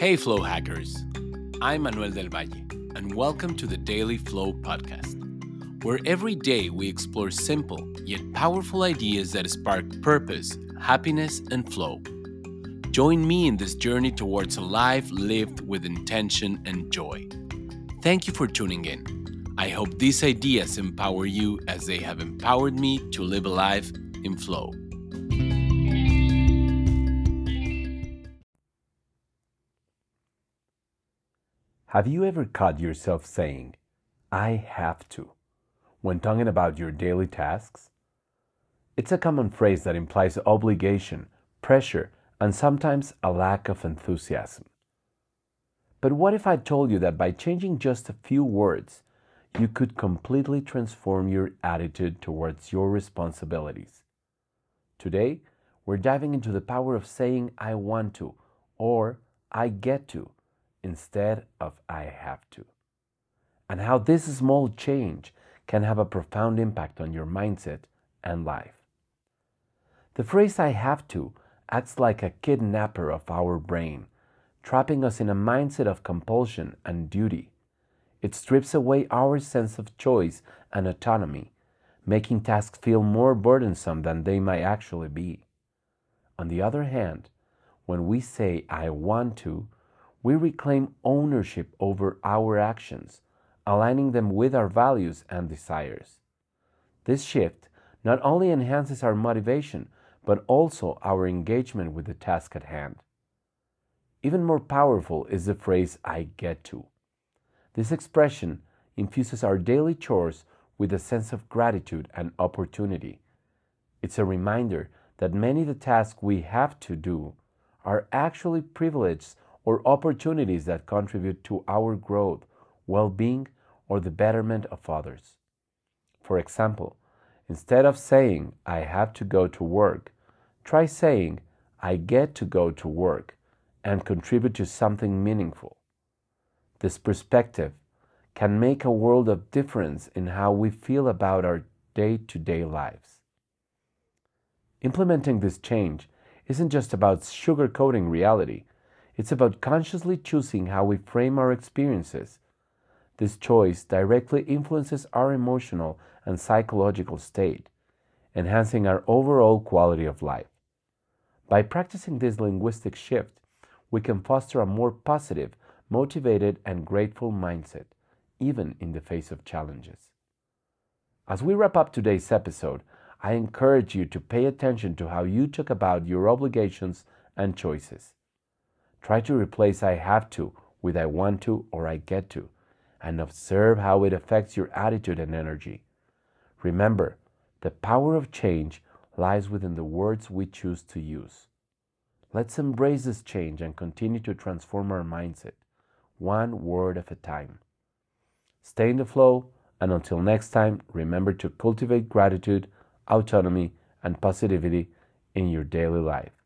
Hey, Flow Hackers. I'm Manuel del Valle, and welcome to the Daily Flow Podcast, where every day we explore simple yet powerful ideas that spark purpose, happiness, and flow. Join me in this journey towards a life lived with intention and joy. Thank you for tuning in. I hope these ideas empower you as they have empowered me to live a life in flow. Have you ever caught yourself saying, I have to, when talking about your daily tasks? It's a common phrase that implies obligation, pressure, and sometimes a lack of enthusiasm. But what if I told you that by changing just a few words, you could completely transform your attitude towards your responsibilities? Today, we're diving into the power of saying I want to or I get to instead of I have to. And how this small change can have a profound impact on your mindset and life. The phrase I have to acts like a kidnapper of our brain, trapping us in a mindset of compulsion and duty. It strips away our sense of choice and autonomy, making tasks feel more burdensome than they might actually be. On the other hand, when we say I want to, we reclaim ownership over our actions, aligning them with our values and desires. This shift not only enhances our motivation, but also our engagement with the task at hand. Even more powerful is the phrase, I get to. This expression infuses our daily chores with a sense of gratitude and opportunity. It's a reminder that many of the tasks we have to do are actually privileged or opportunities that contribute to our growth, well being, or the betterment of others. For example, instead of saying, I have to go to work, try saying, I get to go to work and contribute to something meaningful. This perspective can make a world of difference in how we feel about our day to day lives. Implementing this change isn't just about sugarcoating reality, it's about consciously choosing how we frame our experiences. This choice directly influences our emotional and psychological state, enhancing our overall quality of life. By practicing this linguistic shift, we can foster a more positive, motivated, and grateful mindset, even in the face of challenges. As we wrap up today's episode, I encourage you to pay attention to how you talk about your obligations and choices. Try to replace I have to with I want to or I get to, and observe how it affects your attitude and energy. Remember, the power of change lies within the words we choose to use. Let's embrace this change and continue to transform our mindset, one word at a time. Stay in the flow, and until next time, remember to cultivate gratitude, autonomy, and positivity in your daily life.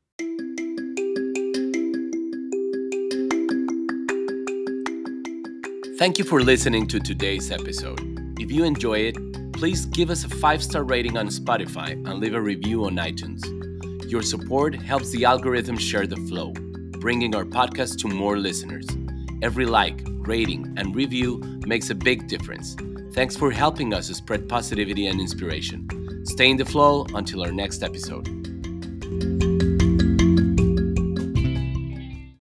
Thank you for listening to today's episode. If you enjoy it, please give us a five star rating on Spotify and leave a review on iTunes. Your support helps the algorithm share the flow, bringing our podcast to more listeners. Every like, rating, and review makes a big difference. Thanks for helping us spread positivity and inspiration. Stay in the flow until our next episode.